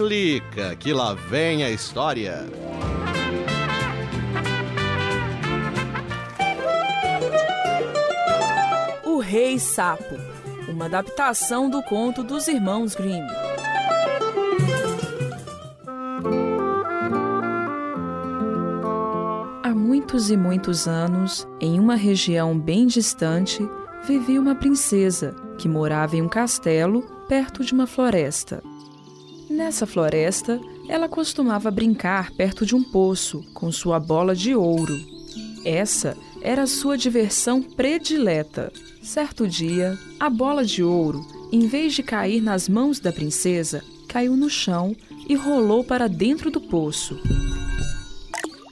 clica que lá vem a história. O Rei Sapo, uma adaptação do conto dos irmãos Grimm. Há muitos e muitos anos, em uma região bem distante, vivia uma princesa que morava em um castelo perto de uma floresta. Nessa floresta, ela costumava brincar perto de um poço com sua bola de ouro. Essa era sua diversão predileta. Certo dia, a bola de ouro, em vez de cair nas mãos da princesa, caiu no chão e rolou para dentro do poço.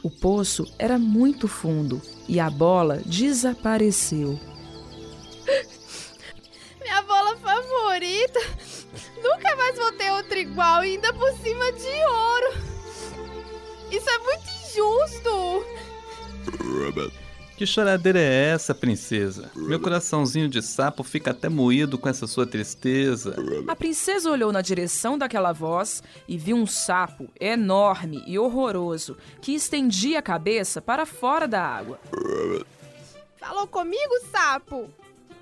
O poço era muito fundo e a bola desapareceu. Igual, ainda por cima de ouro! Isso é muito injusto! Que choradeira é essa, princesa? Meu coraçãozinho de sapo fica até moído com essa sua tristeza. A princesa olhou na direção daquela voz e viu um sapo enorme e horroroso que estendia a cabeça para fora da água. Falou comigo, sapo?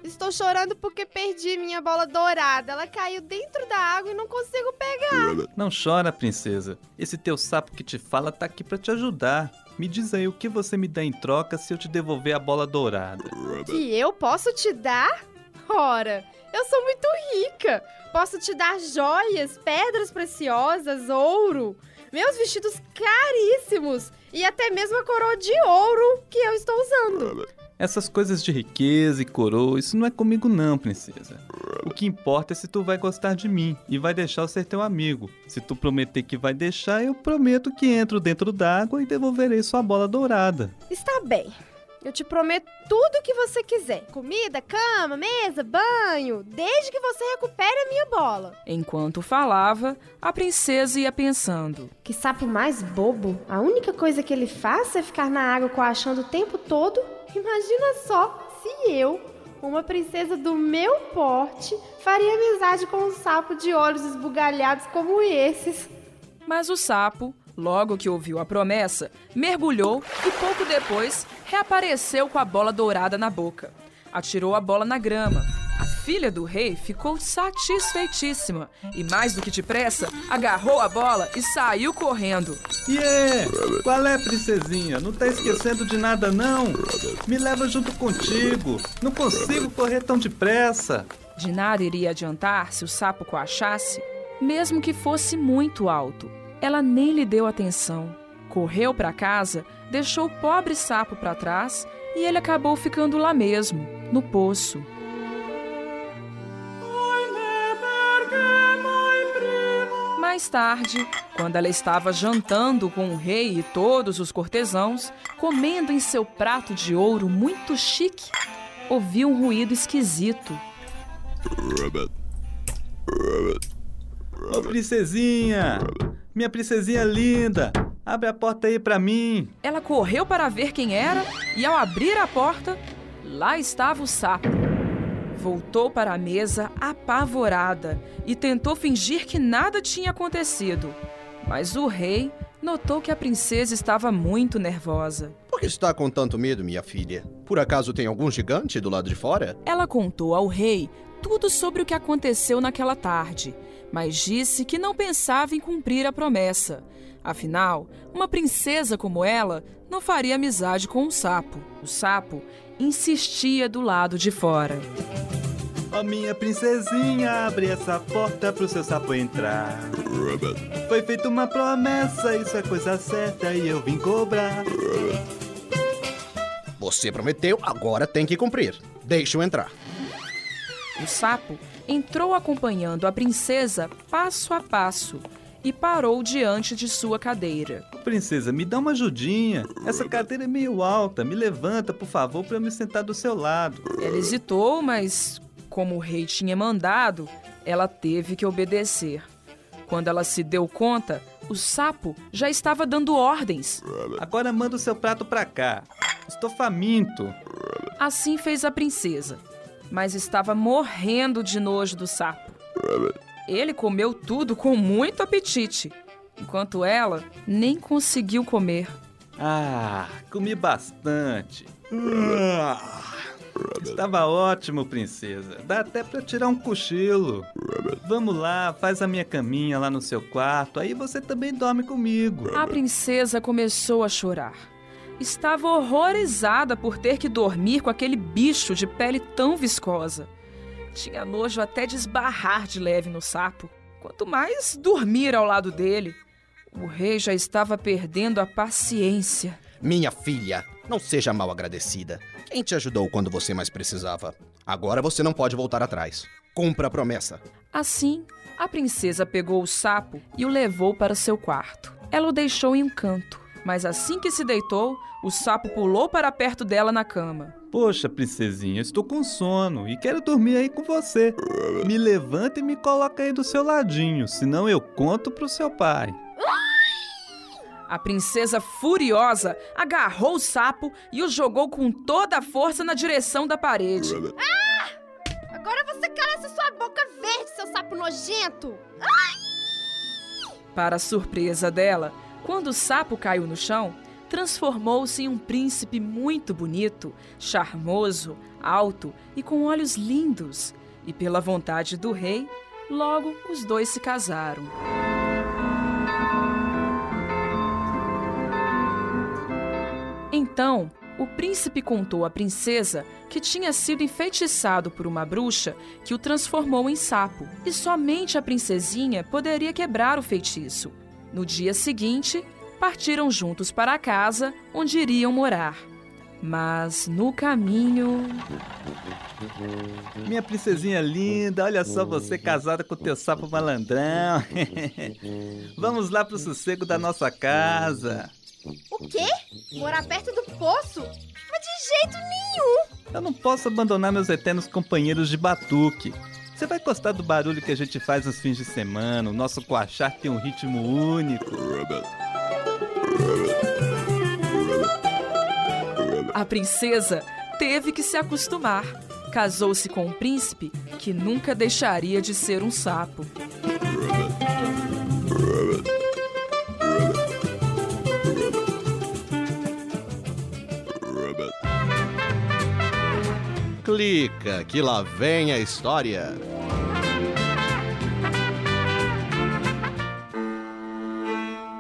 Estou chorando porque perdi minha bola dourada. Ela caiu dentro da água e não consigo pegar. Não chora, princesa. Esse teu sapo que te fala tá aqui para te ajudar. Me diz aí o que você me dá em troca se eu te devolver a bola dourada. Que eu posso te dar? Ora, eu sou muito rica. Posso te dar joias, pedras preciosas, ouro, meus vestidos caríssimos e até mesmo a coroa de ouro que eu estou usando. Essas coisas de riqueza e coroa, isso não é comigo não, princesa. O que importa é se tu vai gostar de mim e vai deixar eu ser teu amigo. Se tu prometer que vai deixar, eu prometo que entro dentro d'água e devolverei sua bola dourada. Está bem. Eu te prometo tudo o que você quiser: comida, cama, mesa, banho, desde que você recupere a minha bola. Enquanto falava, a princesa ia pensando: Que sapo mais bobo! A única coisa que ele faz é ficar na água coachando o tempo todo. Imagina só se eu, uma princesa do meu porte, faria amizade com um sapo de olhos esbugalhados como esses. Mas o sapo, logo que ouviu a promessa, mergulhou e pouco depois reapareceu com a bola dourada na boca. Atirou a bola na grama. A filha do rei ficou satisfeitíssima e, mais do que depressa, agarrou a bola e saiu correndo. Yeah! Qual é, princesinha? Não tá esquecendo de nada, não? Me leva junto contigo. Não consigo correr tão depressa. De nada iria adiantar se o sapo coachasse, mesmo que fosse muito alto. Ela nem lhe deu atenção. Correu para casa, deixou o pobre sapo para trás e ele acabou ficando lá mesmo, no poço. Mais tarde, quando ela estava jantando com o rei e todos os cortesãos, comendo em seu prato de ouro muito chique, ouviu um ruído esquisito. Ô, princesinha! Minha princesinha linda! Abre a porta aí pra mim! Ela correu para ver quem era e, ao abrir a porta, lá estava o sapo. Voltou para a mesa apavorada e tentou fingir que nada tinha acontecido. Mas o rei notou que a princesa estava muito nervosa. Por que está com tanto medo, minha filha? Por acaso tem algum gigante do lado de fora? Ela contou ao rei tudo sobre o que aconteceu naquela tarde, mas disse que não pensava em cumprir a promessa. Afinal, uma princesa como ela não faria amizade com um sapo. O sapo insistia do lado de fora. Ó, minha princesinha, abre essa porta pro seu sapo entrar. Foi feita uma promessa, isso é coisa certa e eu vim cobrar. Você prometeu, agora tem que cumprir. Deixa eu entrar. O sapo entrou acompanhando a princesa passo a passo e parou diante de sua cadeira. Princesa, me dá uma ajudinha. Essa cadeira é meio alta. Me levanta, por favor, para eu me sentar do seu lado. Ela hesitou, mas como o rei tinha mandado, ela teve que obedecer. Quando ela se deu conta, o sapo já estava dando ordens. Agora manda o seu prato pra cá. Estou faminto. Assim fez a princesa, mas estava morrendo de nojo do sapo. Ele comeu tudo com muito apetite, enquanto ela nem conseguiu comer. Ah, comi bastante. Estava ótimo, princesa. Dá até para tirar um cochilo. Vamos lá, faz a minha caminha lá no seu quarto, aí você também dorme comigo. A princesa começou a chorar. Estava horrorizada por ter que dormir com aquele bicho de pele tão viscosa. Tinha nojo até de esbarrar de leve no sapo, quanto mais dormir ao lado dele. O rei já estava perdendo a paciência. Minha filha, não seja mal agradecida. Quem te ajudou quando você mais precisava? Agora você não pode voltar atrás. Cumpra a promessa. Assim, a princesa pegou o sapo e o levou para seu quarto. Ela o deixou em um canto, mas assim que se deitou, o sapo pulou para perto dela na cama. Poxa, princesinha, estou com sono e quero dormir aí com você. Me levanta e me coloca aí do seu ladinho, senão eu conto pro seu pai. A princesa, furiosa, agarrou o sapo e o jogou com toda a força na direção da parede. Ah! Agora você cala essa sua boca verde, seu sapo nojento! Para a surpresa dela, quando o sapo caiu no chão, transformou-se em um príncipe muito bonito, charmoso, alto e com olhos lindos. E pela vontade do rei, logo os dois se casaram. Então, o príncipe contou à princesa que tinha sido enfeitiçado por uma bruxa que o transformou em sapo, e somente a princesinha poderia quebrar o feitiço. No dia seguinte, partiram juntos para a casa onde iriam morar. Mas no caminho. Minha princesinha linda, olha só você casada com teu sapo malandrão. Vamos lá pro sossego da nossa casa. O quê? Morar perto do poço? Mas de jeito nenhum! Eu não posso abandonar meus eternos companheiros de batuque. Você vai gostar do barulho que a gente faz nos fins de semana. O nosso coachar tem um ritmo único. A princesa teve que se acostumar. Casou-se com um príncipe que nunca deixaria de ser um sapo. Clica, que lá vem a história.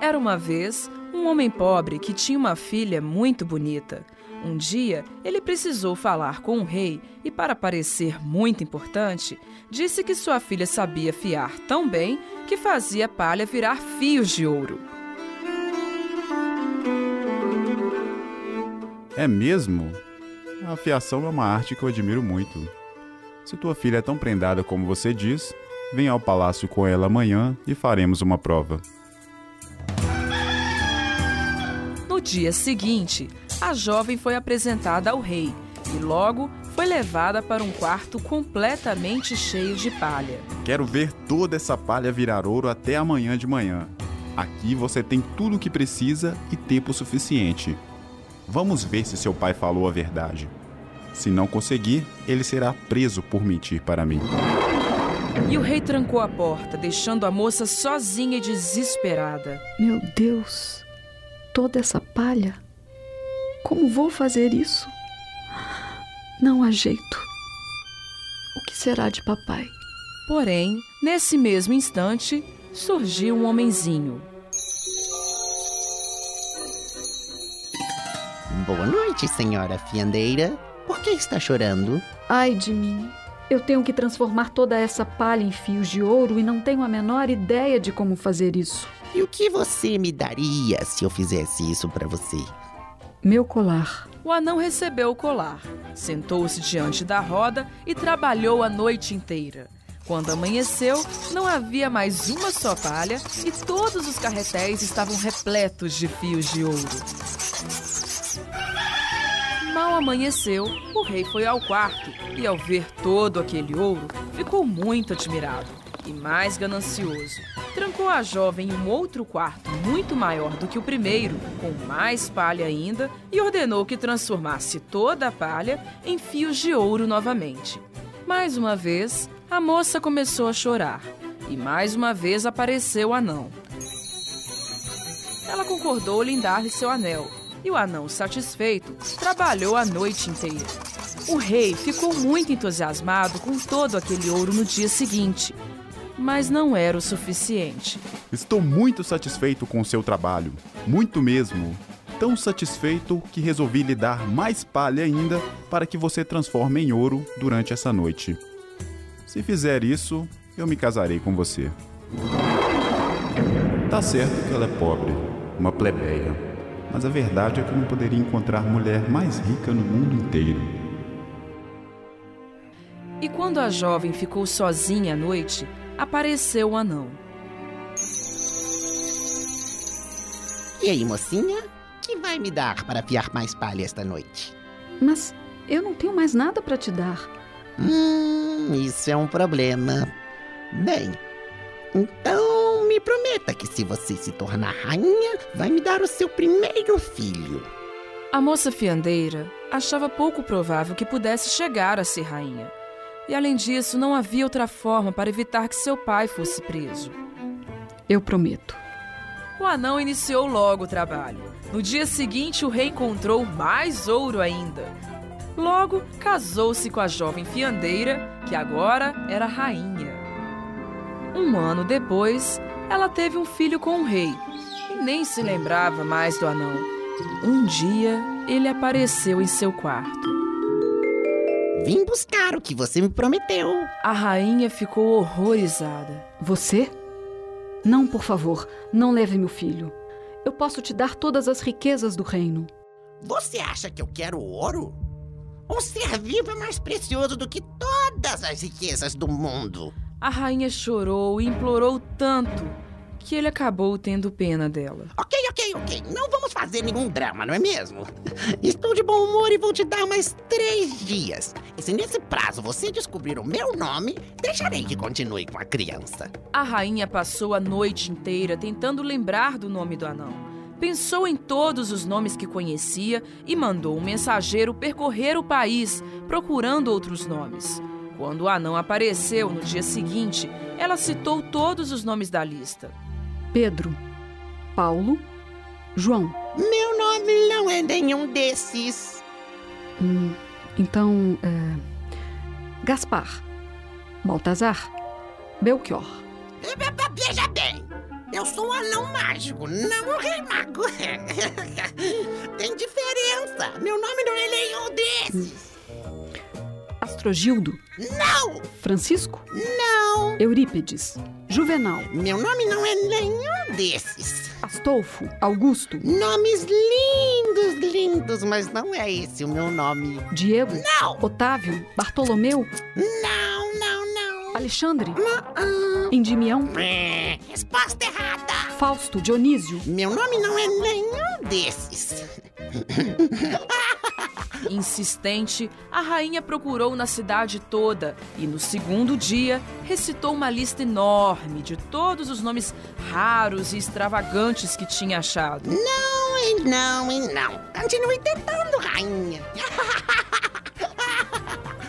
Era uma vez um homem pobre que tinha uma filha muito bonita. Um dia, ele precisou falar com o rei e, para parecer muito importante, disse que sua filha sabia fiar tão bem que fazia palha virar fios de ouro. É mesmo? A fiação é uma arte que eu admiro muito. Se tua filha é tão prendada como você diz, venha ao palácio com ela amanhã e faremos uma prova. No dia seguinte, a jovem foi apresentada ao rei e logo foi levada para um quarto completamente cheio de palha. Quero ver toda essa palha virar ouro até amanhã de manhã. Aqui você tem tudo o que precisa e tempo suficiente. Vamos ver se seu pai falou a verdade. Se não conseguir, ele será preso por mentir para mim. E o rei trancou a porta, deixando a moça sozinha e desesperada. Meu Deus, toda essa palha? Como vou fazer isso? Não há jeito. O que será de papai? Porém, nesse mesmo instante, surgiu um homenzinho. Boa noite, senhora fiandeira. Por que está chorando? Ai de mim. Eu tenho que transformar toda essa palha em fios de ouro e não tenho a menor ideia de como fazer isso. E o que você me daria se eu fizesse isso para você? Meu colar. O anão recebeu o colar, sentou-se diante da roda e trabalhou a noite inteira. Quando amanheceu, não havia mais uma só palha e todos os carretéis estavam repletos de fios de ouro. Mal amanheceu, o rei foi ao quarto e, ao ver todo aquele ouro, ficou muito admirado e mais ganancioso. Trancou a jovem em um outro quarto muito maior do que o primeiro, com mais palha ainda, e ordenou que transformasse toda a palha em fios de ouro novamente. Mais uma vez, a moça começou a chorar. e mais uma vez apareceu o anão. Ela concordou em dar-lhe seu anel, e o anão, satisfeito, trabalhou a noite inteira. O rei ficou muito entusiasmado com todo aquele ouro no dia seguinte, mas não era o suficiente. Estou muito satisfeito com o seu trabalho, muito mesmo. Tão satisfeito que resolvi lhe dar mais palha ainda para que você transforme em ouro durante essa noite. Se fizer isso, eu me casarei com você. Tá certo que ela é pobre, uma plebeia, mas a verdade é que eu não poderia encontrar mulher mais rica no mundo inteiro. E quando a jovem ficou sozinha à noite, apareceu o anão. E aí, mocinha? Que vai me dar para afiar mais palha esta noite? Mas eu não tenho mais nada para te dar. Hum, isso é um problema. Bem, então prometa que se você se tornar rainha, vai me dar o seu primeiro filho. A moça fiandeira achava pouco provável que pudesse chegar a ser rainha. E além disso, não havia outra forma para evitar que seu pai fosse preso. Eu prometo. O anão iniciou logo o trabalho. No dia seguinte, o rei encontrou mais ouro ainda. Logo, casou-se com a jovem fiandeira, que agora era rainha. Um ano depois, ela teve um filho com o rei e nem se lembrava mais do anão. Um dia, ele apareceu em seu quarto. Vim buscar o que você me prometeu. A rainha ficou horrorizada. Você? Não, por favor, não leve meu filho. Eu posso te dar todas as riquezas do reino. Você acha que eu quero ouro? Um ser vivo é mais precioso do que todas as riquezas do mundo. A rainha chorou e implorou tanto que ele acabou tendo pena dela. Ok, ok, ok. Não vamos fazer nenhum drama, não é mesmo? Estou de bom humor e vou te dar mais três dias. E se nesse prazo você descobrir o meu nome, deixarei que continue com a criança. A rainha passou a noite inteira tentando lembrar do nome do anão. Pensou em todos os nomes que conhecia e mandou um mensageiro percorrer o país procurando outros nomes. Quando o anão apareceu no dia seguinte, ela citou todos os nomes da lista. Pedro, Paulo, João. Meu nome não é nenhum desses. Hum, então, é... Gaspar, Baltazar, Belchior. Veja bem, eu sou um anão mágico, não um rei mago. Tem diferença. Meu nome não é nenhum desses. Astrogildo, Não, Francisco, não. Eurípides, Juvenal, Meu nome não é nenhum desses. Astolfo, Augusto, Nomes lindos, lindos, mas não é esse o meu nome. Diego, Não, Otávio, Bartolomeu, não, não, não. Alexandre, Ah, Endimião, Resposta errada. Fausto, Dionísio, Meu nome não é nenhum desses. Insistente, a rainha procurou na cidade toda e, no segundo dia, recitou uma lista enorme de todos os nomes raros e extravagantes que tinha achado. Não e não e não. Continue tentando, rainha.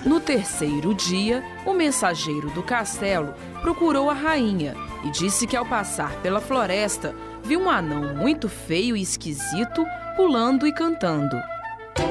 No terceiro dia, o mensageiro do castelo procurou a rainha e disse que, ao passar pela floresta, viu um anão muito feio e esquisito pulando e cantando. Que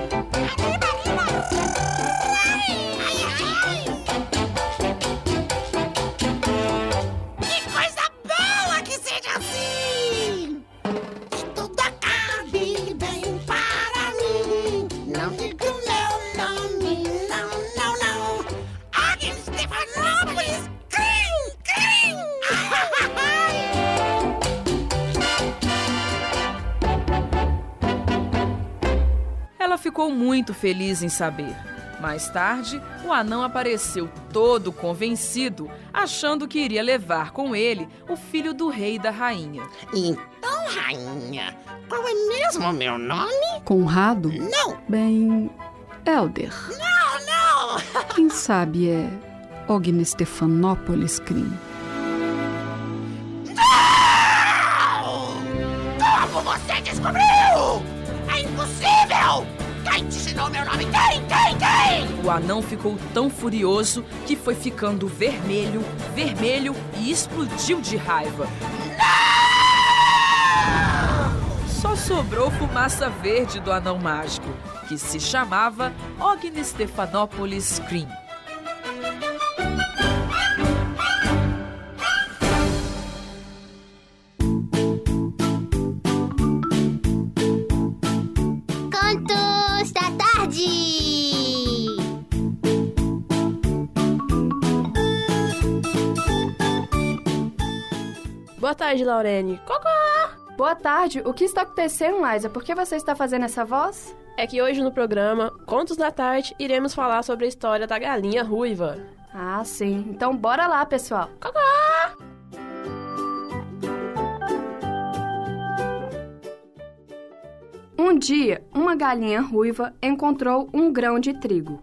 ficou muito feliz em saber. Mais tarde, o anão apareceu todo convencido, achando que iria levar com ele o filho do rei e da rainha. Então, rainha, qual é mesmo o meu nome? Conrado, Não, bem, Elder. não, não! Quem sabe é Ogni Stefanópolis Crim. Como você descobriu? Te ensinou meu nome? Quem, quem, quem? O anão ficou tão furioso que foi ficando vermelho, vermelho e explodiu de raiva. Só sobrou fumaça verde do anão mágico, que se chamava Ogni Stephanopoulos Scream. Tarde, Laurene. Cocó! Boa tarde, o que está acontecendo, Liza? Por que você está fazendo essa voz? É que hoje no programa Contos da Tarde iremos falar sobre a história da galinha ruiva. Ah, sim. Então bora lá, pessoal. Cocó! Um dia, uma galinha ruiva encontrou um grão de trigo.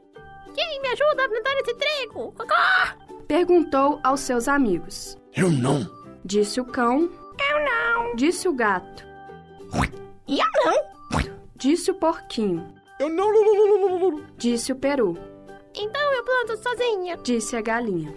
Quem me ajuda a plantar esse trigo? Cocó! Perguntou aos seus amigos. Eu não. Disse o cão. Eu não. Disse o gato. Eu não. Disse o porquinho. Eu não, não, não, não, não, não. Disse o peru. Então eu planto sozinha. Disse a galinha.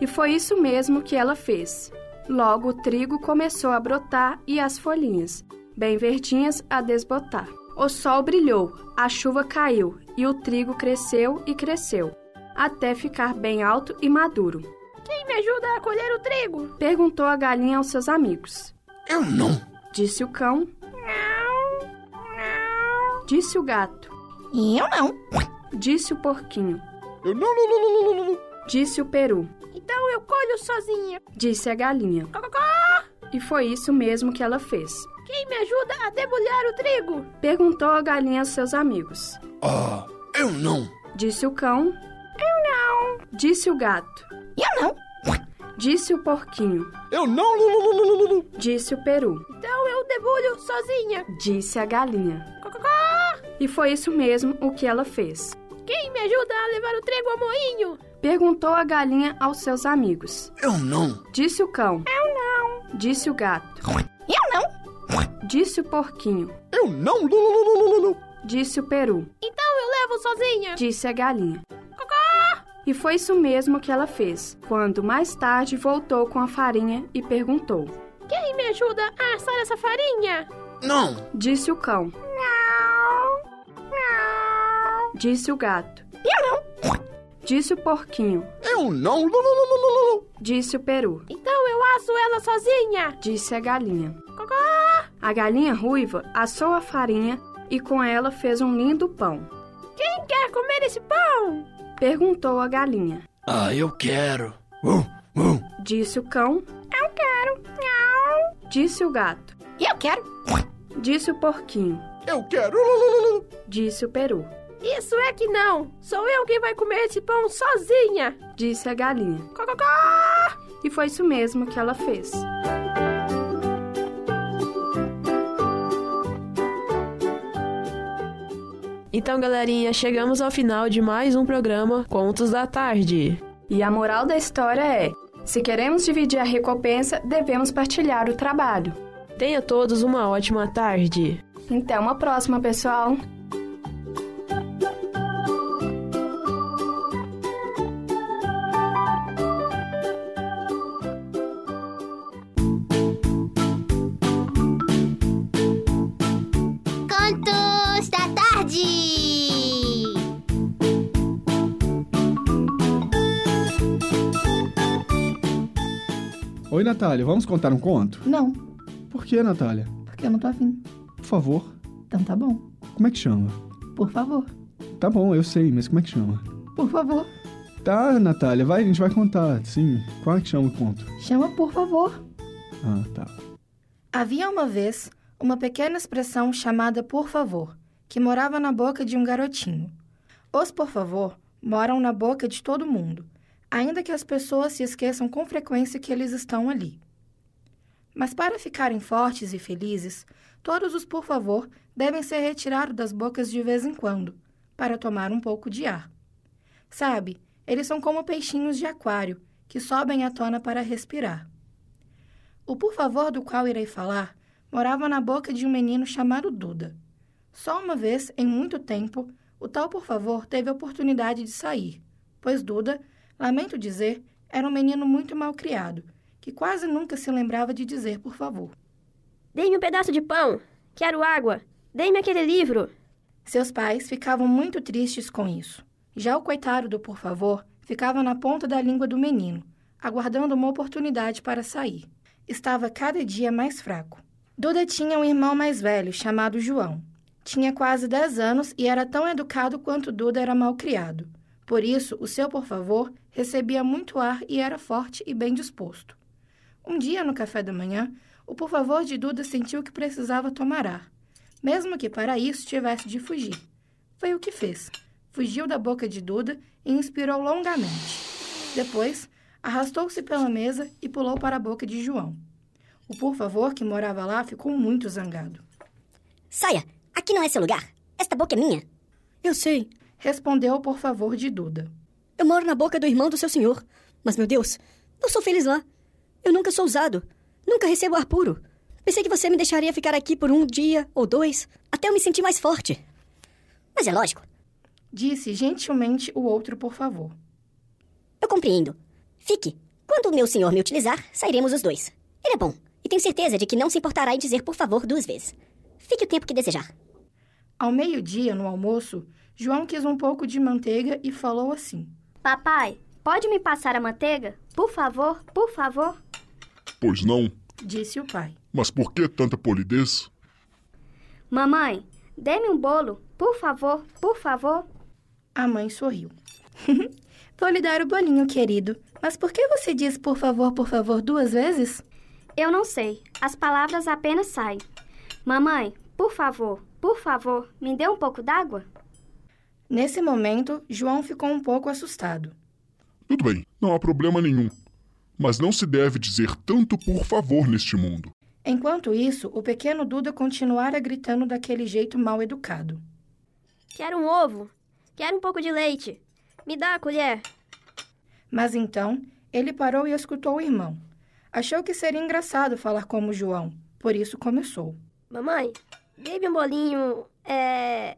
E foi isso mesmo que ela fez. Logo o trigo começou a brotar e as folhinhas, bem verdinhas, a desbotar. O sol brilhou, a chuva caiu e o trigo cresceu e cresceu, até ficar bem alto e maduro. Quem me ajuda a colher o trigo? Perguntou a galinha aos seus amigos. Eu não. Disse o cão. Não. Não. Disse o gato. Eu não. Disse o porquinho. Eu não, não, não, não, não. Disse o peru. Então eu colho sozinha. Disse a galinha. Cocó! E foi isso mesmo que ela fez. Quem me ajuda a debulhar o trigo? Perguntou a galinha aos seus amigos. Ah, eu não. Disse o cão. Eu não. Disse o gato. Eu não. Disse o porquinho. Eu não, não. Disse o peru. Então eu debulho sozinha. Disse a galinha. Cocó! E foi isso mesmo o que ela fez. Quem me ajuda a levar o trigo ao moinho? Perguntou a galinha aos seus amigos. Eu não. Disse o cão. Eu não. Disse o gato. Eu não. Disse o porquinho. Eu não. Disse o peru. Então eu levo sozinha. Disse a galinha. E foi isso mesmo que ela fez, quando mais tarde voltou com a farinha e perguntou. Quem me ajuda a assar essa farinha? Não. Disse o cão. Não. Não. Disse o gato. Eu não. Disse o porquinho. Eu não. Disse o peru. Então eu asso ela sozinha. Disse a galinha. Cocó! A galinha ruiva assou a farinha e com ela fez um lindo pão. Quem quer comer esse pão? Perguntou a galinha. Ah, eu quero. Uh, uh. Disse o cão. Eu quero. Não. Disse o gato. Eu quero. Disse o porquinho. Eu quero. Disse o peru. Isso é que não. Sou eu quem vai comer esse pão sozinha. Disse a galinha. Cocó! E foi isso mesmo que ela fez. Então, galerinha, chegamos ao final de mais um programa Contos da Tarde. E a moral da história é: se queremos dividir a recompensa, devemos partilhar o trabalho. Tenha todos uma ótima tarde. Até uma próxima, pessoal! Oi, Natália, vamos contar um conto? Não, Por que, Natália? porque eu não tô afim. Por favor. Então tá bom. Como é que chama? Por favor. Tá bom, eu sei, mas como é que chama? Por favor. Tá, Natália, vai, a gente vai contar. Sim, qual é que chama o conto? Chama por favor. Ah, tá. Havia uma vez uma pequena expressão chamada por favor, que morava na boca de um garotinho. Os por favor moram na boca de todo mundo, ainda que as pessoas se esqueçam com frequência que eles estão ali. Mas para ficarem fortes e felizes, todos os por favor devem ser retirados das bocas de vez em quando, para tomar um pouco de ar. Sabe, eles são como peixinhos de aquário, que sobem à tona para respirar. O por favor do qual irei falar morava na boca de um menino chamado Duda. Só uma vez, em muito tempo, o tal por favor teve a oportunidade de sair, pois Duda, lamento dizer, era um menino muito mal criado, que quase nunca se lembrava de dizer por favor. Dê-me um pedaço de pão. Quero água. Dê-me aquele livro. Seus pais ficavam muito tristes com isso. Já o coitado do por favor ficava na ponta da língua do menino, aguardando uma oportunidade para sair. Estava cada dia mais fraco. Duda tinha um irmão mais velho, chamado João. Tinha quase 10 anos e era tão educado quanto Duda era mal criado. Por isso, o seu por favor recebia muito ar e era forte e bem disposto. Um dia, no café da manhã, o por favor de Duda sentiu que precisava tomar ar, mesmo que para isso tivesse de fugir. Foi o que fez. Fugiu da boca de Duda e inspirou longamente. Depois, arrastou-se pela mesa e pulou para a boca de João. O por favor que morava lá ficou muito zangado. Saia! Aqui não é seu lugar. Esta boca é minha. Eu sei, respondeu por favor de Duda. Eu moro na boca do irmão do seu senhor. Mas, meu Deus, não sou feliz lá. Eu nunca sou usado. Nunca recebo ar puro. Pensei que você me deixaria ficar aqui por um dia ou dois, até eu me sentir mais forte. Mas é lógico. Disse gentilmente o outro por favor. Eu compreendo. Fique. Quando o meu senhor me utilizar, sairemos os dois. Ele é bom, e tenho certeza de que não se importará em dizer por favor duas vezes. Fique o tempo que desejar. Ao meio-dia, no almoço, João quis um pouco de manteiga e falou assim: Papai, pode me passar a manteiga? Por favor, por favor. Pois não, disse o pai. mas por que tanta polidez? Mamãe, dê-me um bolo, por favor, por favor. A mãe sorriu. Vou lhe dar o bolinho, querido. Mas por que você diz por favor, por favor duas vezes? Eu não sei. As palavras apenas saem. Mamãe, por favor, por favor, me dê um pouco d'água? Nesse momento, João ficou um pouco assustado. Tudo bem, não há problema nenhum. Mas não se deve dizer tanto por favor neste mundo. Enquanto isso, o pequeno Duda continuara gritando daquele jeito mal educado. Quero um ovo. Quero um pouco de leite. Me dá a colher. Mas então, ele parou e escutou o irmão. Achou que seria engraçado falar como João, por isso começou. Mamãe, dê-me um bolinho. É.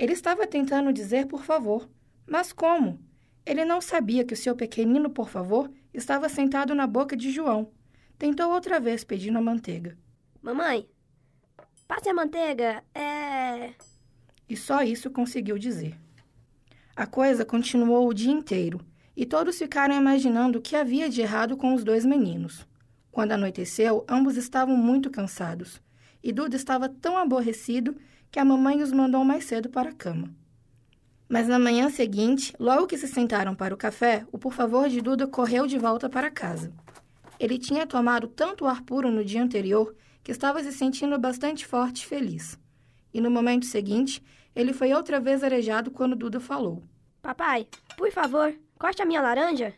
Ele estava tentando dizer por favor, mas como? Ele não sabia que o seu pequenino por favor estava sentado na boca de João. Tentou outra vez pedindo a manteiga. Mamãe, passe a manteiga. É. E só isso conseguiu dizer. A coisa continuou o dia inteiro e todos ficaram imaginando o que havia de errado com os dois meninos. Quando anoiteceu, ambos estavam muito cansados e Duda estava tão aborrecido que a mamãe os mandou mais cedo para a cama. Mas na manhã seguinte, logo que se sentaram para o café, o por favor de Duda correu de volta para casa. Ele tinha tomado tanto ar puro no dia anterior que estava se sentindo bastante forte e feliz. E no momento seguinte, ele foi outra vez arejado quando Duda falou. Papai, por favor, corte a minha laranja.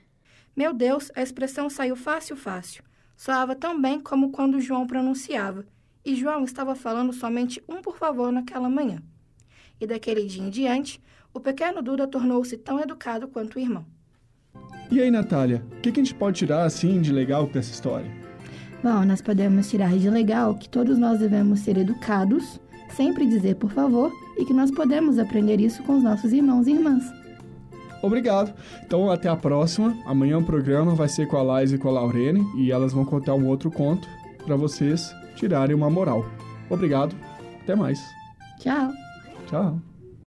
Meu Deus, a expressão saiu fácil, fácil. Soava tão bem como quando João pronunciava. E João estava falando somente um por favor naquela manhã. E daquele dia em diante, o pequeno Duda tornou-se tão educado quanto o irmão. E aí, Natália, o que, que a gente pode tirar assim de legal dessa história? Bom, nós podemos tirar de legal que todos nós devemos ser educados, sempre dizer por favor, e que nós podemos aprender isso com os nossos irmãos e irmãs. Obrigado. Então, até a próxima. Amanhã o programa vai ser com a Laís e com a Laurene e elas vão contar um outro conto para vocês tirarem uma moral. Obrigado. Até mais. Tchau. Tchau.